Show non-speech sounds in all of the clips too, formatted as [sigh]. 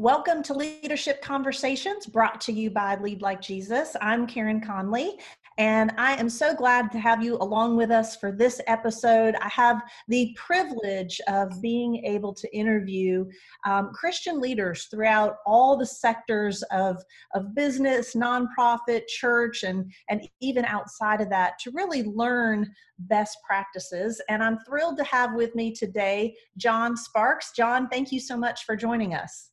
Welcome to Leadership Conversations brought to you by Lead Like Jesus. I'm Karen Conley, and I am so glad to have you along with us for this episode. I have the privilege of being able to interview um, Christian leaders throughout all the sectors of, of business, nonprofit, church, and, and even outside of that to really learn best practices. And I'm thrilled to have with me today John Sparks. John, thank you so much for joining us.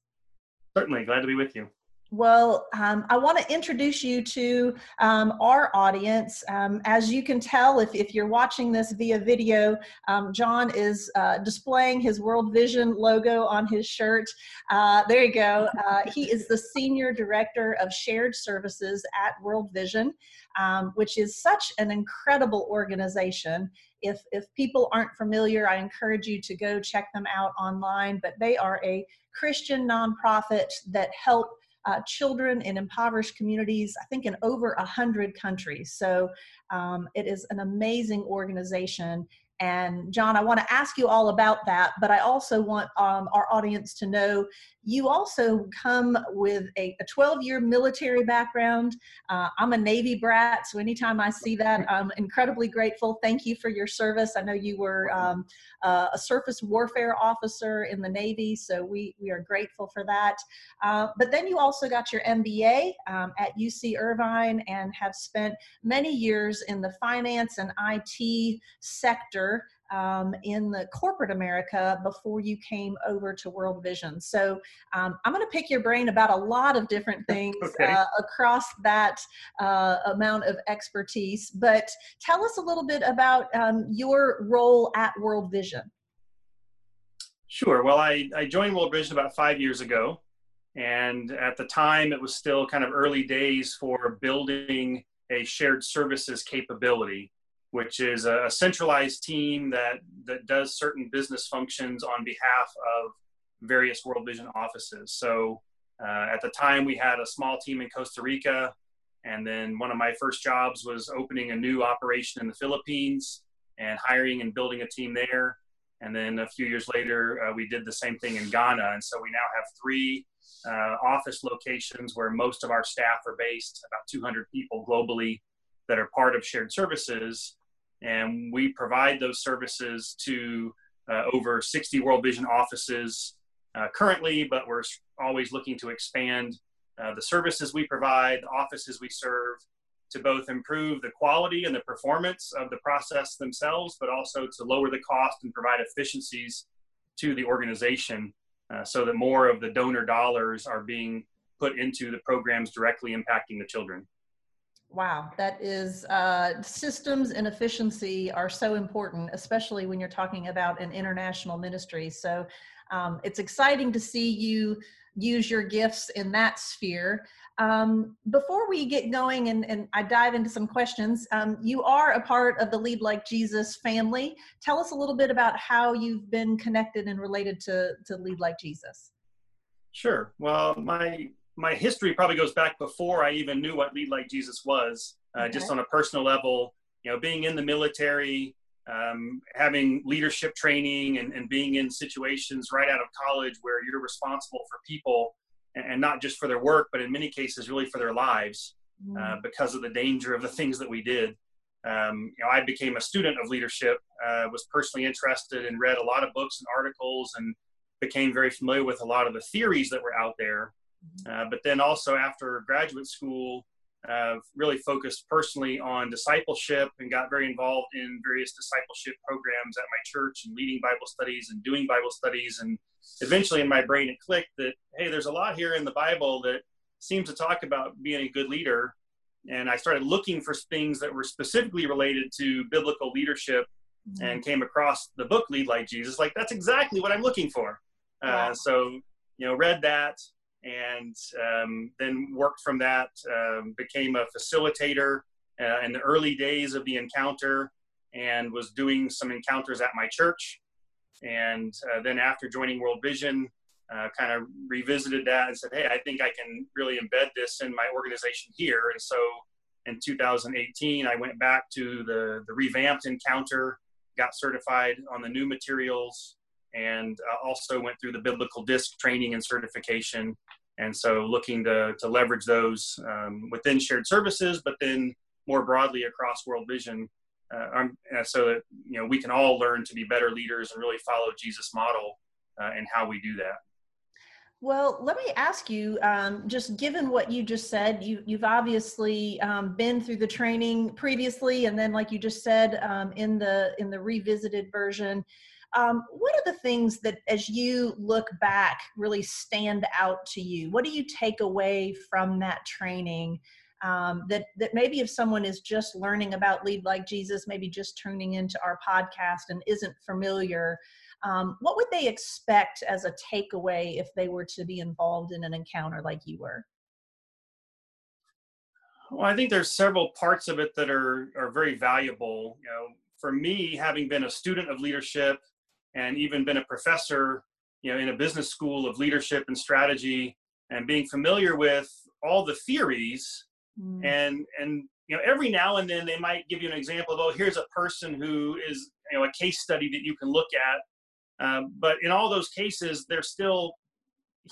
Certainly, glad to be with you. Well, um, I want to introduce you to um, our audience. Um, as you can tell, if, if you're watching this via video, um, John is uh, displaying his World Vision logo on his shirt. Uh, there you go. Uh, he is the Senior Director of Shared Services at World Vision, um, which is such an incredible organization. If, if people aren't familiar, I encourage you to go check them out online, but they are a Christian nonprofit that help uh, children in impoverished communities, I think in over a hundred countries. So um, it is an amazing organization. And John, I want to ask you all about that, but I also want um, our audience to know you also come with a, a 12 year military background. Uh, I'm a Navy brat, so anytime I see that, I'm incredibly grateful. Thank you for your service. I know you were um, uh, a surface warfare officer in the Navy, so we, we are grateful for that. Uh, but then you also got your MBA um, at UC Irvine and have spent many years in the finance and IT sector um, in the corporate America before you came over to World Vision. So um, I'm going to pick your brain about a lot of different [laughs] things okay. uh, across that uh, amount of expertise. But tell us a little bit about um, your role at World Vision. Sure. Well, I, I joined World Vision about five years ago. And at the time, it was still kind of early days for building a shared services capability which is a, centralized team that, that does certain business functions on behalf of various World Vision offices. So uh, at the time, we had a small team in Costa Rica. And then one of my first jobs was opening a new operation in the Philippines and hiring and building a team there. And then a few years later, uh, we did the same thing in Ghana. And so we now have three uh, office locations where most of our staff are based, about 200 people globally that are part of shared services. And we provide those services to uh, over 60 World Vision offices uh, currently, but we're always looking to expand uh, the services we provide, the offices we serve, to both improve the quality and the performance of the process themselves, but also to lower the cost and provide efficiencies to the organization uh, so that more of the donor dollars are being put into the programs directly impacting the children. Wow, that is uh, systems and efficiency are so important, especially when you're talking about an international ministry. So um, it's exciting to see you use your gifts in that sphere. Um, before we get going and, and, I dive into some questions, um, you are a part of the Lead Like Jesus family. Tell us a little bit about how you've been connected and related to, to Lead Like Jesus. Sure. Well, my my history probably goes back before I even knew what Lead Like Jesus was. Uh, okay. Just on a personal level, you know, being in the military, um, having leadership training, and, and being in situations right out of college where you're responsible for people, and, and not just for their work, but in many cases, really for their lives, mm. uh, because of the danger of the things that we did. Um, you know, I became a student of leadership, uh, was personally interested and read a lot of books and articles, and became very familiar with a lot of the theories that were out there. Uh, but then also after graduate school, uh, really focused personally on discipleship and got very involved in various discipleship programs at my church and leading Bible studies and doing Bible studies. And eventually in my brain, it clicked that, hey, there's a lot here in the Bible that seems to talk about being a good leader. And I started looking for things that were specifically related to biblical leadership mm-hmm. and came across the book Lead Like Jesus. Like, that's exactly what I'm looking for. Uh, wow. so, you know, read that, and um, then worked from that, um, became a facilitator uh, in the early days of the encounter and was doing some encounters at my church. And uh, then after joining World Vision, uh, kind of revisited that and said, hey, I think I can really embed this in my organization here. And so in 2018, I went back to the, the revamped encounter, got certified on the new materials, and uh, also went through the biblical disc training and certification. And so looking to, to leverage those um, within shared services, but then more broadly across World Vision, uh, uh, so that you know we can all learn to be better leaders and really follow Jesus' model uh, and how we do that. Well, let me ask you, um, just given what you just said, you, have obviously um, been through the training previously, and then, like you just said, um, in the in the revisited version. Um, what are the things that, as you look back, really stand out to you? What do you take away from that training? Um, that that maybe if someone is just learning about Lead Like Jesus, maybe just tuning into our podcast and isn't familiar, um, what would they expect as a takeaway if they were to be involved in an encounter like you were? Well, I think there's several parts of it that are are very valuable. You know, for me, having been a student of leadership and even been a professor, you know, in a business school of leadership and strategy, and being familiar with all the theories, mm. and and you know, every now and then they might give you an example of, oh, here's a person who is you know a case study that you can look at um, but in all those cases, they're still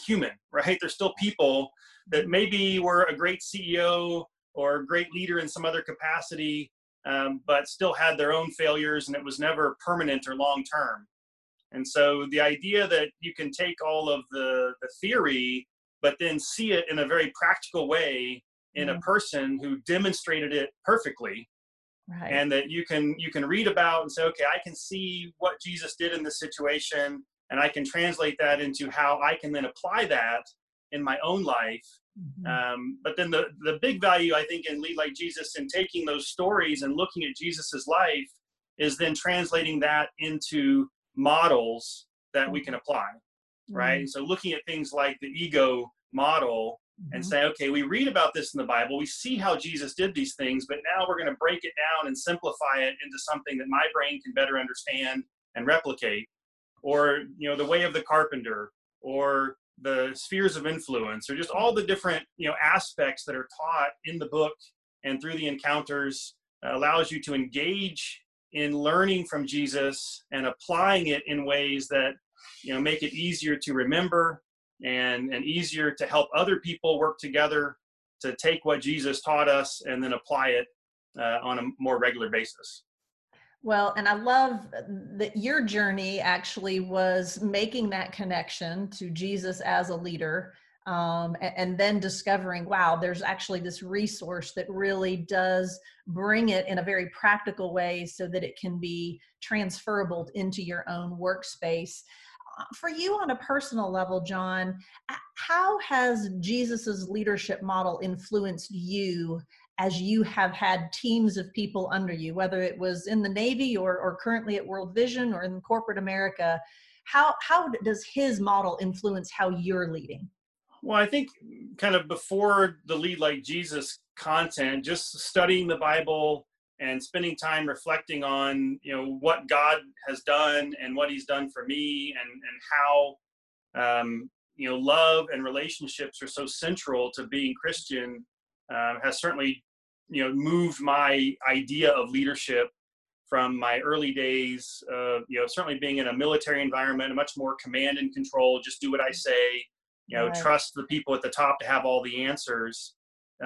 human, [laughs] right? They're still people that maybe were a great CEO or a great leader in some other capacity, um, but still had their own failures and it was never permanent or long term. And so the idea that you can take all of the, the theory, but then see it in a very practical way in mm-hmm. a person who demonstrated it perfectly right. and that you can you can read about and say okay i can see what jesus did in this situation and i can translate that into how i can then apply that in my own life mm-hmm. um, but then the the big value i think in lead like jesus in taking those stories and looking at jesus's life is then translating that into models that we can apply right mm-hmm. so looking at things like the ego model and mm-hmm. say, okay, we read about this in the Bible, we see how Jesus did these things, but now we're going to break it down and simplify it into something that my brain can better understand and replicate. Or, you know, the way of the carpenter, or the spheres of influence, or just all the different, you know, aspects that are taught in the book and through the encounters uh, allows you to engage in learning from Jesus and applying it in ways that, you know, make it easier to remember and, and easier to help other people work together to take what Jesus taught us and then apply it uh, on a more regular basis. Well, and I love that your journey actually was making that connection to Jesus as a leader. Um, and, and, then discovering, wow, there's actually this resource that really does bring it in a very practical way so that it can be transferable into your own workspace for you on a personal level, John, how has Jesus's leadership model influenced you as you have had teams of people under you, whether it was in the Navy or, or currently at World Vision or in corporate America? How, how does his model influence how you're leading? Well, I think kind of before the Lead Like Jesus content, just studying the Bible, and spending time reflecting on you know what God has done and what He's done for me and and how um, you know love and relationships are so central to being Christian uh, has certainly you know moved my idea of leadership from my early days of you know certainly being in a military environment a much more command and control just do what i say you know right. trust the people at the top to have all the answers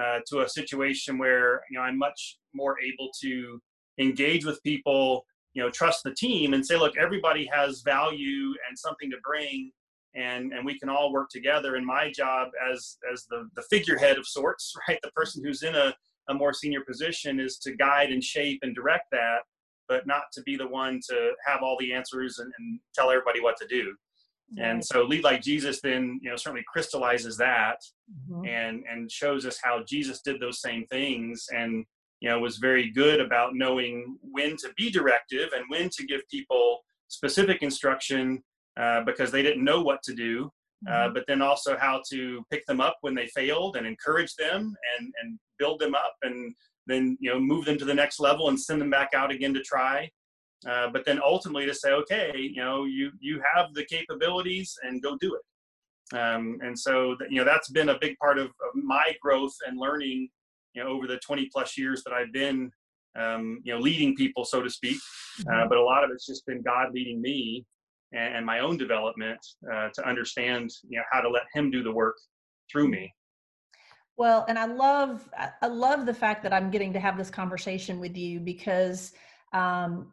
uh, to a situation where you know I'm much more able to engage with people, you know, trust the team and say, look, everybody has value and something to bring, and and we can all work together. And my job as as the the figurehead of sorts, [laughs] right, the person who's in a a more senior position is to guide and shape and direct that, but not to be the one to have all the answers and, and tell everybody what to do. And so lead like Jesus then, you know, certainly crystallizes that mm-hmm. and and shows us how Jesus did those same things and you know was very good about knowing when to be directive and when to give people specific instruction uh, because they didn't know what to do uh, mm-hmm. uh, but then also how to pick them up when they failed and encourage them and and build them up and then you know move them to the next level and send them back out again to try uh, but then ultimately to say, okay, you know, you you have the capabilities and go do it. Um, and so, you know, that's been a big part of, of, my growth and learning, you know, over the 20 plus years that I've been, um, you know, leading people, so to speak. Uh, mm-hmm. but a lot of it's just been God leading me and, and my own development uh, to understand you know how to let him do the work through me well and i love i love the fact that i'm getting to have this conversation with you because um,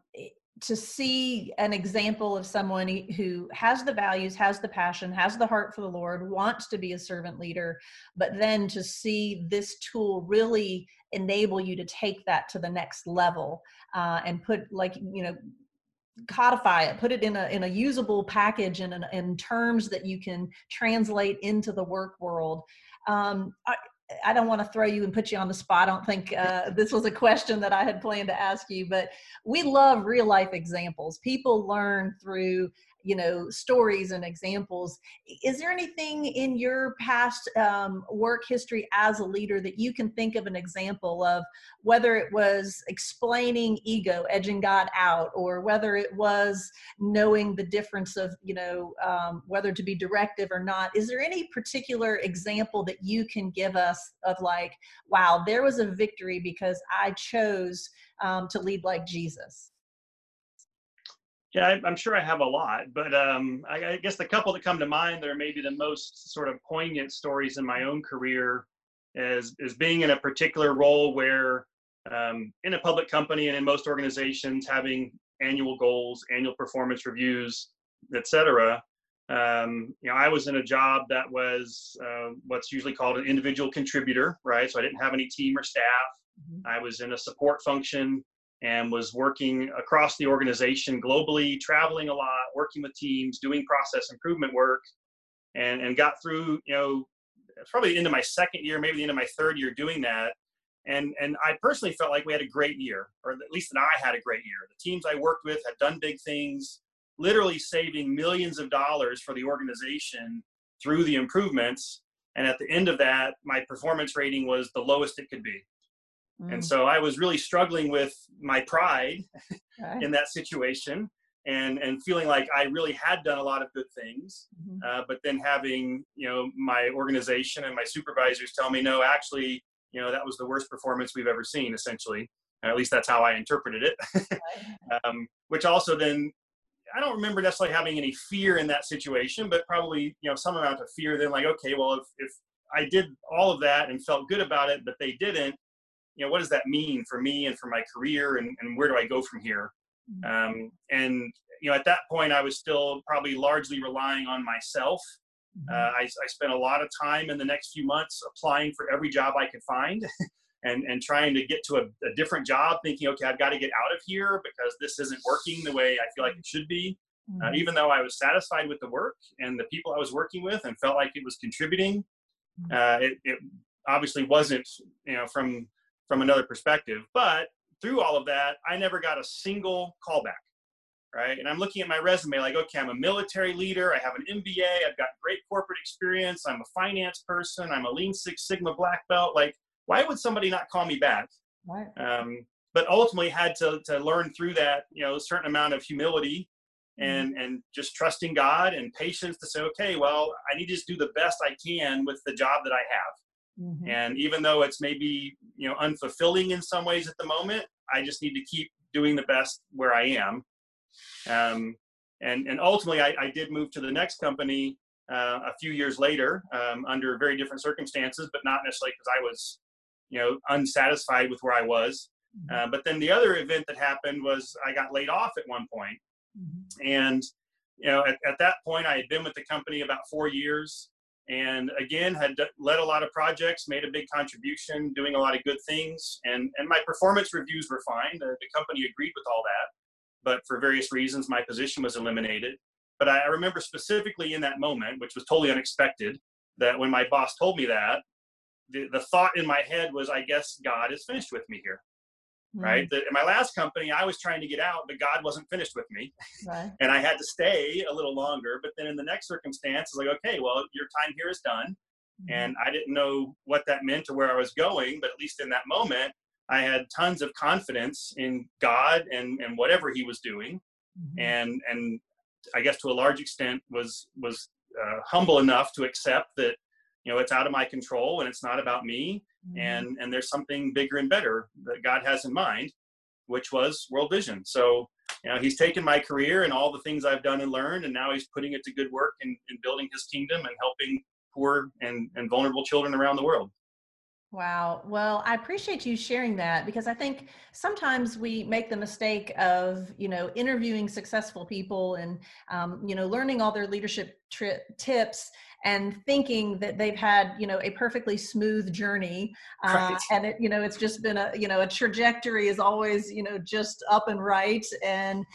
to see an example of someone who has the values, has the passion, has the heart for the Lord, wants to be a servant leader, but then to see this tool really enable you to take that to the next level uh, and put like you know codify it put it in a in a usable package and in, in terms that you can translate into the work world. Um, I, don't want to throw you and put you on the spot. I don't think uh, this was a question that I had planned to ask you, but we love real life examples. People learn through you know stories and examples. Is there anything in your past um, work history as a leader that you can think of an example of whether it was explaining ego edging god out or whether it was knowing the difference of you know um, whether to be directive or not? Is there any particular example that you can give us of like wow there was a victory because i chose um, to lead like jesus yeah, I, am sure I have a lot, but um, I, I, guess the couple that come to mind that are maybe the most sort of poignant stories in my own career is is being in a particular role where um, in a public company and in most organizations having annual goals, annual performance reviews, etc. Um, you know, I was in a job that was uh, what's usually called an individual contributor, right? So I didn't have any team or staff. Mm-hmm. I was in a support function and was working across the organization globally, traveling a lot, working with teams, doing process improvement work, and, and got through, you know, probably into my second year, maybe the end of my third year doing that. And, and I personally felt like we had a great year, or at least that I had a great year. The teams I worked with had done big things, literally saving millions of dollars for the organization through the improvements. And at the end of that, my performance rating was the lowest it could be. Mm. And so I was really struggling with my pride [laughs] okay. in that situation and and feeling like I really had done a lot of good things, mm-hmm. uh, but then having you know my organization and my supervisors tell me no, actually, you know that was the worst performance we've ever seen. Essentially, at least that's how I interpreted it. [laughs] um, which also then I don't remember necessarily having any fear in that situation, but probably you know some amount of fear. Then like okay, well if if I did all of that and felt good about it, but they didn't, you know, what does that mean for me and for my career and, and where do I go from here? Mm-hmm. Um, and, you know, at that point, I was still probably largely relying on myself. Mm-hmm. Uh, I, I spent a lot of time in the next few months applying for every job I could find [laughs] and, and trying to get to a, a different job, thinking, okay, I've got to get out of here because this isn't working the way I feel like it should be. Uh, mm-hmm. Uh, even though I was satisfied with the work and the people I was working with and felt like it was contributing, uh, it, it, obviously wasn't, you know, from from another perspective. But through all of that, I never got a single callback, right? And I'm looking at my resume like, okay, I'm a military leader, I have an MBA, I've got great corporate experience, I'm a finance person, I'm a Lean Six Sigma black belt. Like, why would somebody not call me back? Right. Um, but ultimately had to, to learn through that, you know, a certain amount of humility and mm-hmm. and just trusting God and patience to say, okay, well, I need to just do the best I can with the job that I have. Mm-hmm. And even though it's maybe you know unfulfilling in some ways at the moment, I just need to keep doing the best where I am. Um, and and ultimately, I, I, did move to the next company uh, a few years later um, under very different circumstances, but not necessarily because I was you know unsatisfied with where I was. Mm-hmm. Uh, but then the other event that happened was I got laid off at one point. Mm-hmm. and you know at, at that point I had been with the company about four years and again had led a lot of projects made a big contribution doing a lot of good things and and my performance reviews were fine. The, the company agreed with all that but for various reasons my position was eliminated. But I, I remember specifically in that moment which was totally unexpected that when my boss told me that the, the thought in my head was i guess god is finished with me here right? in my last company, I was trying to get out, but God wasn't finished with me, right. and I had to stay a little longer. But then in the next circumstance, it's like, okay, well, your time here is done, mm-hmm. and I didn't know what that meant or where I was going, but at least in that moment, I had tons of confidence in God and and whatever He was doing, mm-hmm. and and I guess to a large extent was was uh, humble enough to accept that you know it's out of my control and it's not about me mm-hmm. and and there's something bigger and better that god has in mind which was world vision so you know, he's taken my career and all the things I've done and learned, and now he's putting it to good work and, in building his kingdom and helping poor and, and vulnerable children around the world. Wow. Well, I appreciate you sharing that because I think sometimes we make the mistake of, you know, interviewing successful people and, um, you know, learning all their leadership tri- tips and thinking that they've had, you know, a perfectly smooth journey. Uh, right. And it, you know, it's just been a, you know, a trajectory is always, you know, just up and right. And,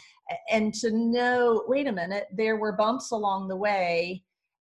and to know, wait a minute, there were bumps along the way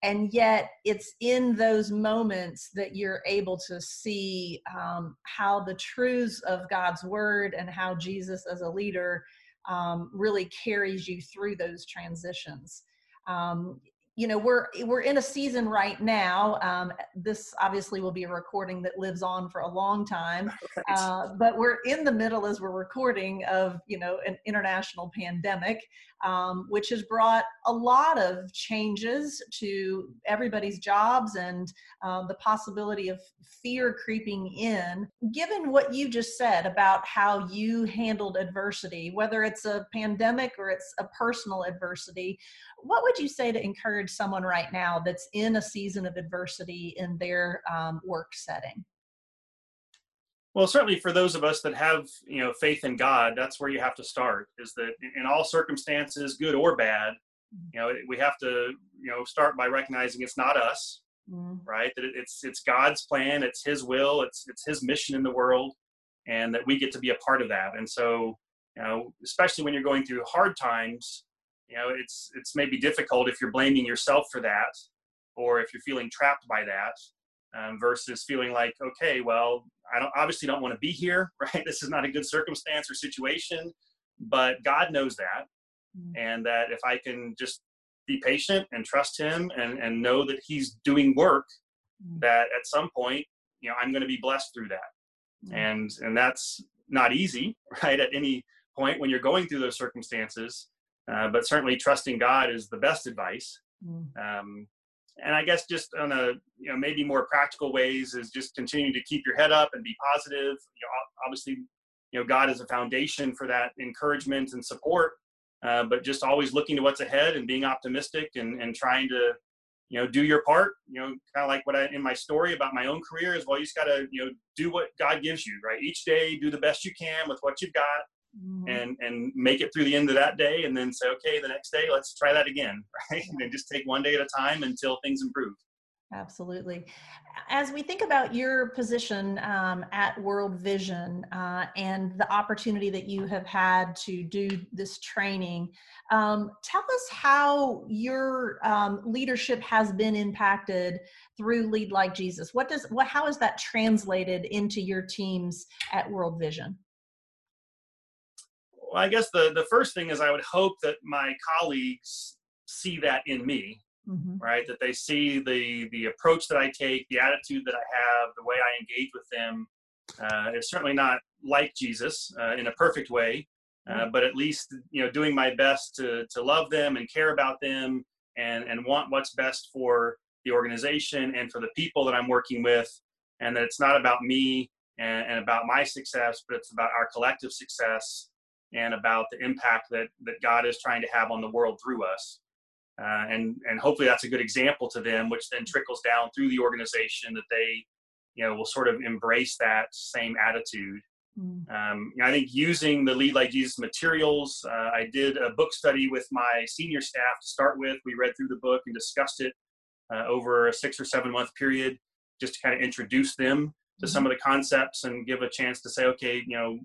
and yet it's in those moments that you're able to see um, how the truths of god's word and how jesus as a leader um, really carries you through those transitions. Um, you know we're we're in a season right now um, this obviously will be a recording that lives on for a long time [laughs] uh, but we're in the middle as we're recording of you know an international pandemic um, which has brought a lot of changes to everybody's jobs and um, the possibility of fear creeping in given what you just said about how you handled adversity whether it's a pandemic or it's a personal adversity what would you say to encourage someone right now that's in a season of adversity in their um, work setting? Well, certainly for those of us that have, you know, faith in God, that's where you have to start. Is that in all circumstances, good or bad, you know, we have to, you know, start by recognizing it's not us, mm. right? That it's it's God's plan, it's His will, it's it's His mission in the world, and that we get to be a part of that. And so, you know, especially when you're going through hard times, you know it's it's maybe difficult if you're blaming yourself for that or if you're feeling trapped by that um, versus feeling like okay well i don't obviously don't want to be here [laughs] right this is not a good circumstance or situation but god knows that mm-hmm. and that if i can just be patient and trust him and and know that he's doing work mm-hmm. that at some point you know i'm going to be blessed through that mm-hmm. and and that's not easy [laughs] right at any point when you're going through those circumstances uh, but certainly trusting God is the best advice. Mm. Um, and I guess just on a you know maybe more practical ways is just continuing to keep your head up and be positive. You know, obviously, you know God is a foundation for that encouragement and support. Uh, but just always looking to what's ahead and being optimistic and, and trying to you know do your part you know kind of like what i in my story about my own career is well you just got to you know do what god gives you right each day do the best you can with what you've got mm-hmm. and and make it through the end of that day and then say okay the next day let's try that again [laughs] right yeah. and just take one day at a time until things improve Absolutely. As we think about your position um, at World Vision uh, and the opportunity that you have had to do this training, um, tell us how your um, leadership has been impacted through Lead Like Jesus. What does what? How is that translated into your teams at World Vision? Well, I guess the the first thing is I would hope that my colleagues see that in me, mm-hmm. right? That they see the the approach that I take, the attitude that I have, the way I engage with them. Uh, is certainly not like Jesus uh, in a perfect way, uh, but at least you know doing my best to to love them and care about them and and want what's best for the organization and for the people that I'm working with, and that it's not about me and, and about my success, but it's about our collective success and about the impact that that God is trying to have on the world through us. Uh, and and hopefully that's a good example to them, which then trickles down through the organization that they, you know, will sort of embrace that same attitude. Mm. Um, I think using the Lead Like Jesus materials, uh, I did a book study with my senior staff to start with. We read through the book and discussed it uh, over a six or seven month period, just to kind of introduce them to mm-hmm. some of the concepts and give a chance to say, okay, you know,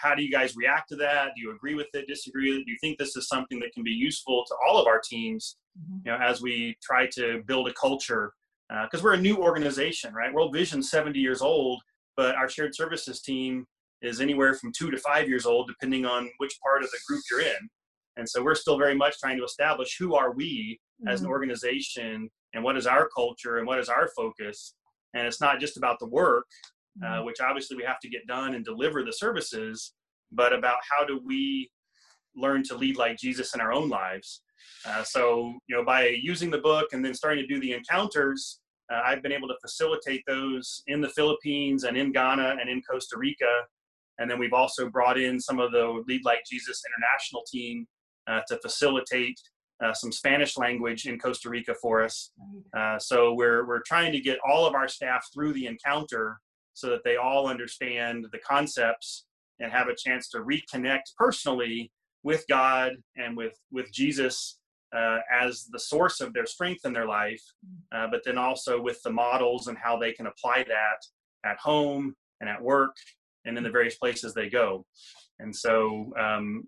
how do you guys react to that? Do you agree with it? Disagree with it? Do you think this is something that can be useful to all of our teams? Mm-hmm. You know, as we try to build a culture, because uh, we're a new organization, right? World Vision 70 years old, but our shared services team is anywhere from two to five years old, depending on which part of the group you're in. And so we're still very much trying to establish who are we mm-hmm. as an mm-hmm. organization and what is our culture and what is our focus. And it's not just about the work, uh, mm-hmm. which obviously we have to get done and deliver the services, but about how do we learn to lead like Jesus in our own lives. Uh, so, you know, by using the book and then starting to do the encounters, uh, I've been able to facilitate those in the Philippines and in Ghana and in Costa Rica. And then we've also brought in some of the Lead Like Jesus international team uh, to facilitate uh, some Spanish language in Costa Rica for us. Uh, so we're we're trying to get all of our staff through the encounter so that they all understand the concepts and have a chance to reconnect personally with God and with with Jesus uh, as the source of their strength in their life, uh, but then also with the models and how they can apply that at home and at work and in the various places they go. And so, um,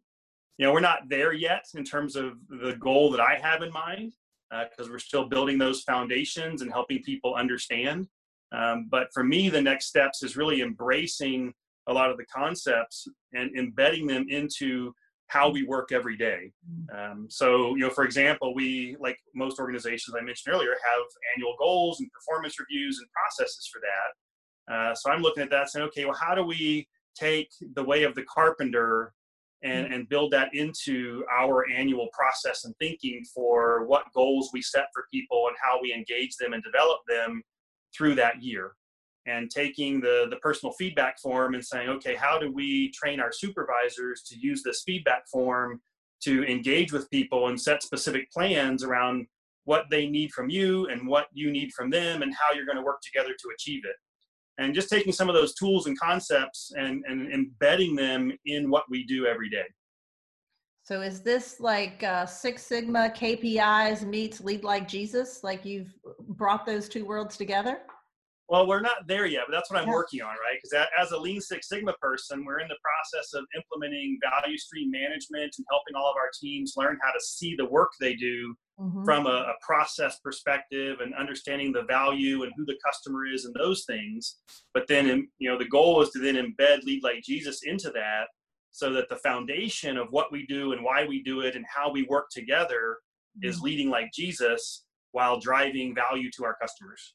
you know, we're not there yet in terms of the goal that I have in mind because uh, we're still building those foundations and helping people understand. Um, but for me, the next steps is really embracing a lot of the concepts and embedding them into how we work every day. Mm. Um, so, you know, for example, we, like most organizations I mentioned earlier, have annual goals and performance reviews and processes for that. Uh, so I'm looking at that saying, okay, well, how do we take the way of the carpenter and, mm. and build that into our annual process and thinking for what goals we set for people and how we engage them and develop them through that year? and taking the the personal feedback form and saying okay how do we train our supervisors to use this feedback form to engage with people and set specific plans around what they need from you and what you need from them and how you're going to work together to achieve it and just taking some of those tools and concepts and, and embedding them in what we do every day so is this like uh, Six Sigma KPIs meets Lead Like Jesus? Like you've brought those two worlds together? Well, we're not there yet, but that's what I'm yeah. working on, right? Because as a Lean Six Sigma person, we're in the process of implementing value stream management and helping all of our teams learn how to see the work they do mm-hmm. from a, a, process perspective and understanding the value and who the customer is and those things. But then, you know, the goal is to then embed Lead Like Jesus into that so that the foundation of what we do and why we do it and how we work together mm-hmm. is leading like Jesus while driving value to our customers.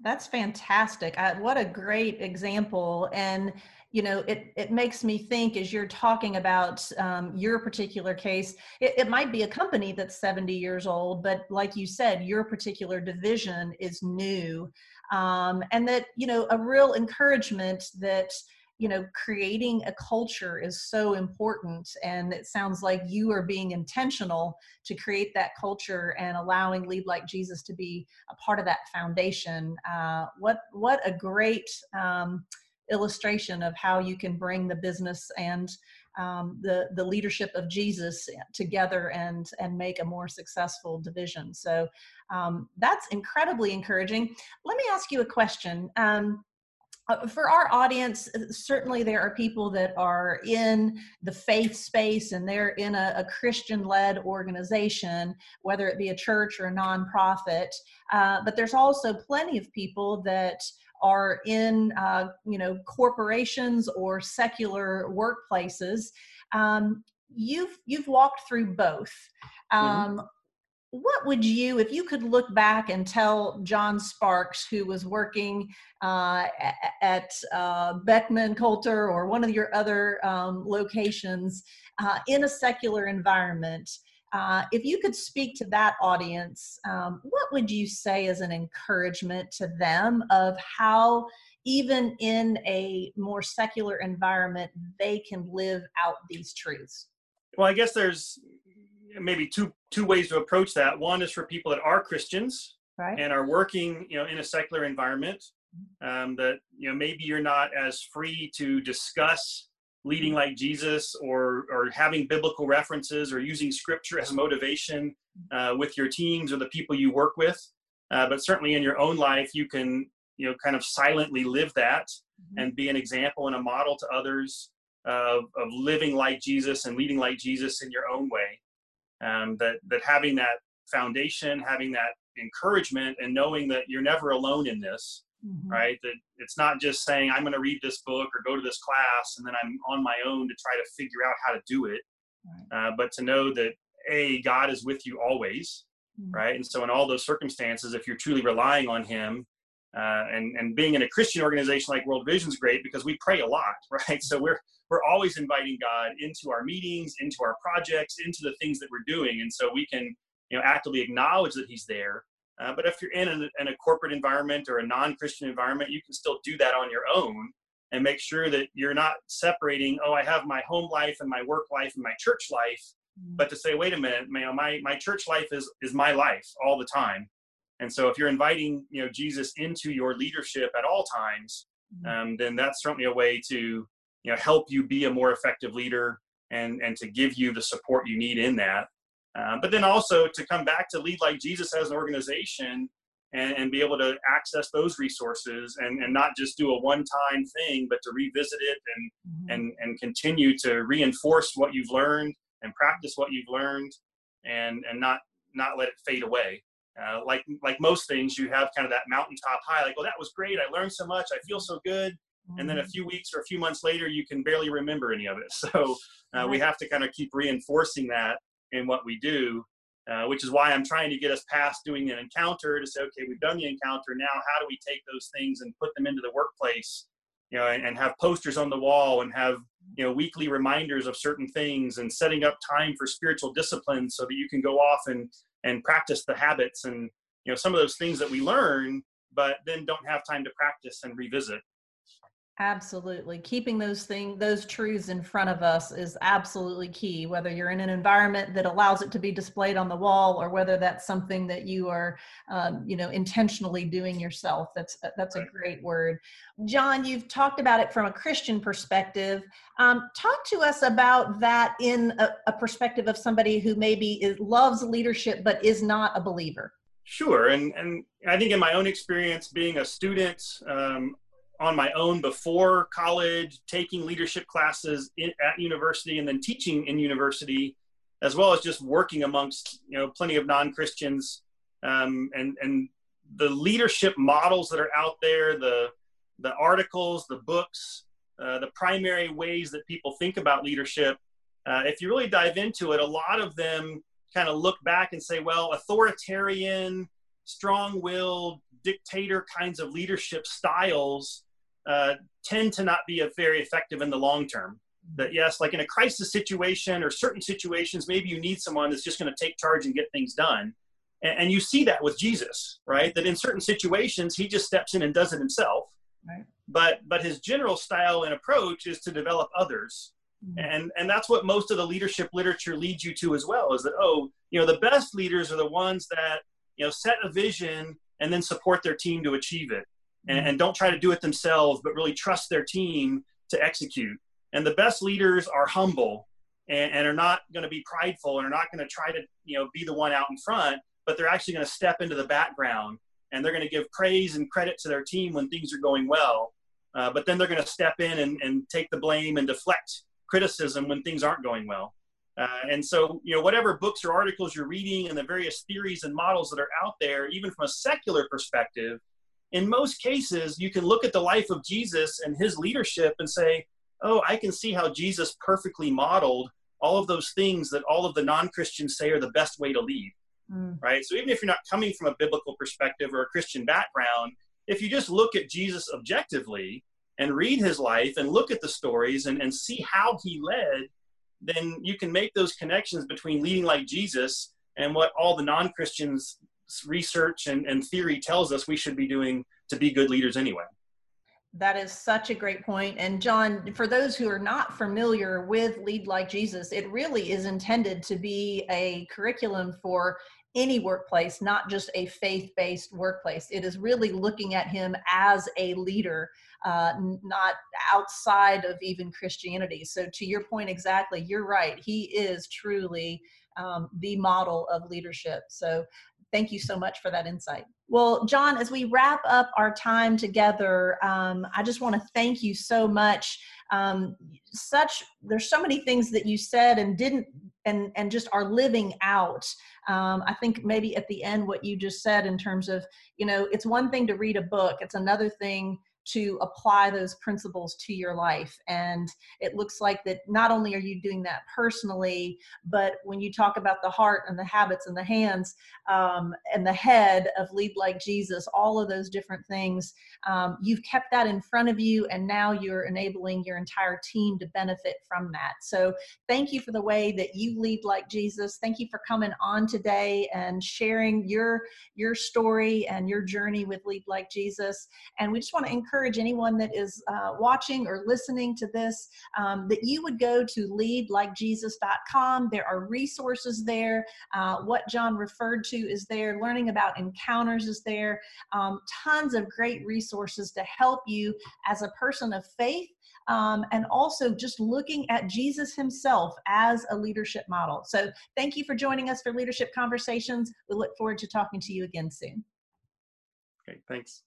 That's fantastic. I, what a great example. And, you know, it, it makes me think as you're talking about um, your particular case, it, it might be a company that's 70 years old, but like you said, your particular division is new. Um, and that, you know, a real encouragement that, you know creating a culture is so important and it sounds like you are being intentional to create that culture and allowing lead like jesus to be a part of that foundation uh, what what a great um, illustration of how you can bring the business and um, the the leadership of Jesus together and and make a more successful division. So um, that's incredibly encouraging. Let me ask you a question. Um, uh, for our audience, uh, certainly there are people that are in the faith space and they're in a, a Christian led organization, whether it be a church or a nonprofit. Uh, but there's also plenty of people that are in, uh, you know, corporations or secular workplaces. Um, you've you've walked through both. Mm-hmm. Um, what would you, if you could look back and tell John Sparks, who was working uh, at uh, Beckman Coulter or one of your other um, locations uh, in a secular environment, uh, if you could speak to that audience, um, what would you say as an encouragement to them of how, even in a more secular environment, they can live out these truths? Well, I guess there's maybe two two ways to approach that. One is for people that are Christians right. and are working, you know, in a secular environment. Um, that you know maybe you're not as free to discuss leading like Jesus or or having biblical references or using scripture as motivation uh, with your teams or the people you work with. Uh, but certainly in your own life, you can you know kind of silently live that mm-hmm. and be an example and a model to others of, of living like Jesus and leading like Jesus in your own way um, that that having that foundation having that encouragement and knowing that you're never alone in this mm-hmm. right that it's not just saying i'm going to read this book or go to this class and then i'm on my own to try to figure out how to do it right. uh, but to know that a god is with you always mm-hmm. right and so in all those circumstances if you're truly relying on him uh, and and being in a Christian organization like World Vision is great because we pray a lot, [laughs] right? So we're we're always inviting God into our meetings, into our projects, into the things that we're doing, and so we can you know actively acknowledge that He's there. Uh, but if you're in a, in a corporate environment or a non-Christian environment, you can still do that on your own. and make sure that you're not separating oh i have my home life and my work life and my church life mm-hmm. but to say wait a minute you know, my my church life is is my life all the time and so if you're inviting you know jesus into your leadership at all times mm-hmm. um, then that's certainly a way to you know help you be a more effective leader and and to give you the support you need in that uh, but then also to come back to lead like jesus as an organization and, and be able to access those resources and, and not just do a one-time thing, but to revisit it and, mm-hmm. and, and continue to reinforce what you've learned and practice what you've learned and, and not, not let it fade away. Uh, like, like most things, you have kind of that mountaintop high, like, oh, that was great. I learned so much. I feel so good. And then a mm-hmm. few weeks or a few months later, you can barely remember any of it. [laughs] So uh, we have to kind of keep reinforcing that in what we do uh, which is why I'm trying to get us past doing an encounter to say, okay, we've done the encounter. Now, how do we take those things and put them into the workplace? You know, and, and have posters on the wall and have you know weekly reminders of certain things and setting up time for spiritual discipline so that you can go off and and practice the habits and you know some of those things that we learn, but then don't have time to practice and revisit. Absolutely. Keeping those things, those truths in front of us is absolutely key, whether you're in an environment that allows it to be displayed on the wall or whether that's something that you are, um, you know, intentionally doing yourself. That's, that's a great word. John, you've talked about it from a Christian perspective. Um, talk to us about that in a, a perspective of somebody who maybe is, loves leadership but is not a believer. Sure, and and I think in my own experience, being a student, um, on my own before college, taking leadership classes in, at university, and then teaching in university, as well as just working amongst you know plenty of non-Christians, um, and and the leadership models that are out there, the the articles, the books, uh, the primary ways that people think about leadership. Uh, if you really dive into it, a lot of them kind of look back and say, well, authoritarian, strong-willed, dictator kinds of leadership styles uh, tend to not be a very effective in the long term. That yes, like in a crisis situation or certain situations, maybe you need someone that's just going to take charge and get things done. And, and, you see that with Jesus, right? That in certain situations, he just steps in and does it himself. Right. But but his general style and approach is to develop others. Mm-hmm. And and that's what most of the leadership literature leads you to as well. Is that oh, you know, the best leaders are the ones that you know set a vision and then support their team to achieve it and, and don't try to do it themselves, but really trust their team to execute. And the best leaders are humble and, and are not going to be prideful and are not going to try to you know be the one out in front, but they're actually going to step into the background and they're going to give praise and credit to their team when things are going well. Uh, but then they're going to step in and, and take the blame and deflect criticism when things aren't going well. Uh, and so, you know, whatever books or articles you're reading and the various theories and models that are out there, even from a secular perspective, in most cases, you can look at the life of Jesus and his leadership and say, oh, I can see how Jesus perfectly modeled all of those things that all of the non Christians say are the best way to lead. Mm. Right? So even if you're not coming from a biblical perspective or a Christian background, if you just look at Jesus objectively and read his life and look at the stories and, and see how he led, then you can make those connections between leading like Jesus and what all the non Christians research and, and theory tells us we should be doing to be good leaders anyway. That is such a great point. And John, for those who are not familiar with Lead Like Jesus, it really is intended to be a curriculum for any workplace, not just a faith based workplace. It is really looking at him as a leader, uh, not outside of even Christianity. So, to your point exactly, you're right. He is truly um, the model of leadership. So, thank you so much for that insight. Well, John, as we wrap up our time together, um, I just want to thank you so much. Um, such there's so many things that you said and didn't and and just are living out. Um, I think maybe at the end what you just said in terms of you know it's one thing to read a book, it's another thing to apply those principles to your life. And it looks like that not only are you doing that personally, but when you talk about the heart and the habits and the hands um, and the head of Lead Like Jesus, all of those different things, um, you've kept that in front of you, and now you're enabling your entire team to benefit from that. So thank you for the way that you lead like Jesus. Thank you for coming on today and sharing your your story and your journey with Lead Like Jesus. And we just want to encourage encourage anyone that is uh, watching or listening to this um, that you would go to leadlikejesus.com. There are resources there. Uh, what John referred to is there. Learning about encounters is there. Um, tons of great resources to help you as a person of faith um, and also just looking at Jesus himself as a leadership model. So, thank you for joining us for Leadership Conversations. We look forward to talking to you again soon. Okay, thanks.